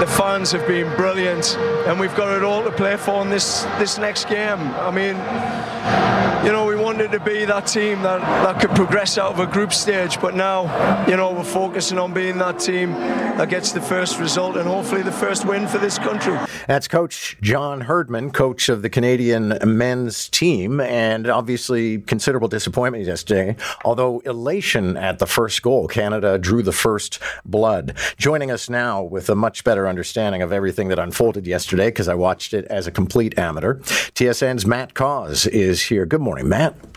The fans have been brilliant, and we've got it all to play for in this this next game. I mean, you know, we wanted to be that team that, that could progress out of a group stage, but now, you know, we're focusing on being that team that gets the first result and hopefully the first win for this country. That's Coach John Herdman, coach of the Canadian men's team, and obviously considerable disappointment yesterday, although elation at the first goal. Canada drew the first blood. Joining us now with a much better understanding of everything that unfolded yesterday, because I watched it as a complete amateur, TSN's Matt Cauz is here. Good morning, Matt.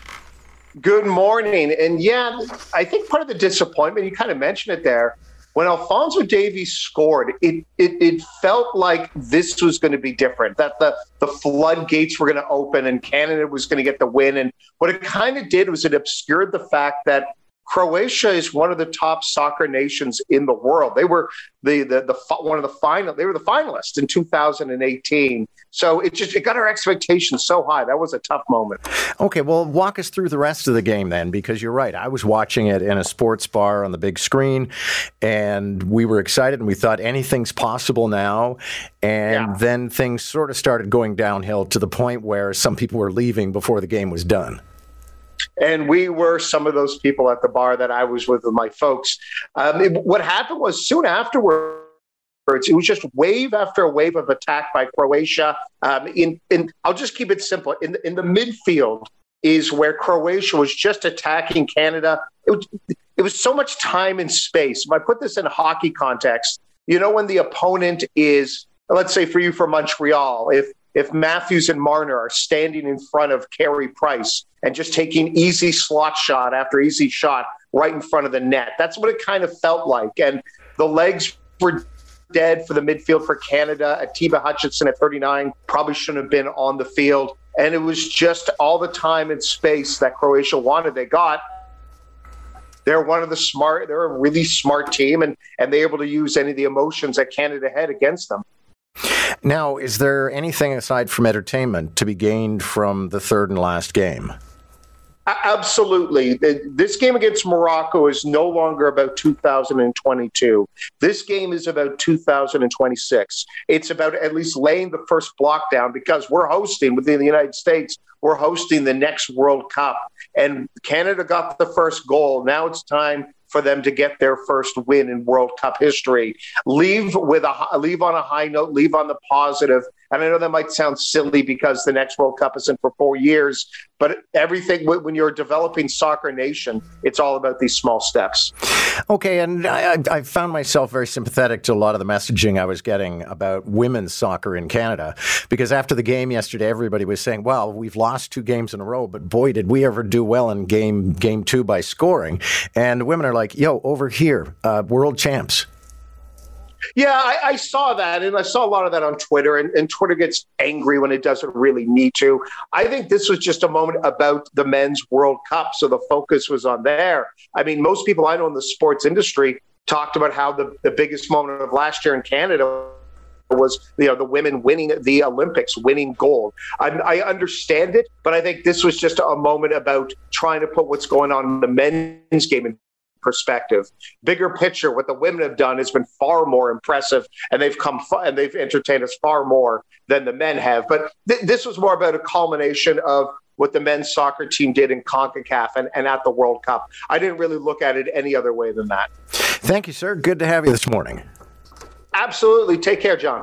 Good morning. And yeah, I think part of the disappointment, you kind of mentioned it there, when Alfonso Davies scored, it, it, it felt like this was going to be different, that the, the floodgates were going to open and Canada was going to get the win. And what it kind of did was it obscured the fact that Croatia is one of the top soccer nations in the world. They were the the, the one of the final. They were the finalists in 2018. So it just it got our expectations so high. That was a tough moment. Okay, well, walk us through the rest of the game then, because you're right. I was watching it in a sports bar on the big screen, and we were excited, and we thought anything's possible now. And yeah. then things sort of started going downhill to the point where some people were leaving before the game was done and we were some of those people at the bar that I was with with my folks. Um, it, what happened was soon afterwards. It was just wave after wave of attack by Croatia. Um, in, in, I'll just keep it simple. In in the midfield is where Croatia was just attacking Canada. It was, it was so much time and space. If I put this in hockey context, you know when the opponent is, let's say for you for Montreal, if if Matthews and Marner are standing in front of Carey Price and just taking easy slot shot after easy shot right in front of the net. That's what it kind of felt like. And the legs were dead for the midfield for Canada. Atiba Hutchinson at 39 probably shouldn't have been on the field. And it was just all the time and space that Croatia wanted. They got. They're one of the smart, they're a really smart team, and, and they're able to use any of the emotions that Canada had against them. Now, is there anything aside from entertainment to be gained from the third and last game? Absolutely. This game against Morocco is no longer about 2022. This game is about 2026. It's about at least laying the first block down because we're hosting within the United States, we're hosting the next World Cup. And Canada got the first goal. Now it's time for them to get their first win in World Cup history. Leave with a leave on a high note, leave on the positive. And I know that might sound silly because the next World Cup isn't for four years, but everything when you're developing soccer nation, it's all about these small steps. Okay, and I, I, found myself very sympathetic to a lot of the messaging I was getting about women's soccer in Canada because after the game yesterday, everybody was saying, "Well, we've lost two games in a row, but boy, did we ever do well in game game two by scoring." And women are like, "Yo, over here, uh, world champs." Yeah, I, I, saw that, and I saw a lot of that on Twitter. And, and, Twitter gets angry when it doesn't really need to. I think this was just a moment about the men's World Cup, so the focus was on there. I mean, most people I know in the sports industry talked about how the, the biggest moment of last year in Canada was you know the women winning the Olympics, winning gold. I, I, understand it, but I think this was just a moment about trying to put what's going on in the men's game in perspective. Bigger picture, what the women have done has been far more impressive, and they've come and they've entertained us far more than the men have. But th- this was more about a culmination of what the men's soccer team did in CONCACAF and, and at the World Cup. I didn't really look at it any other way than that. Thank you, sir. Good to have you this morning. Absolutely. Take care, John.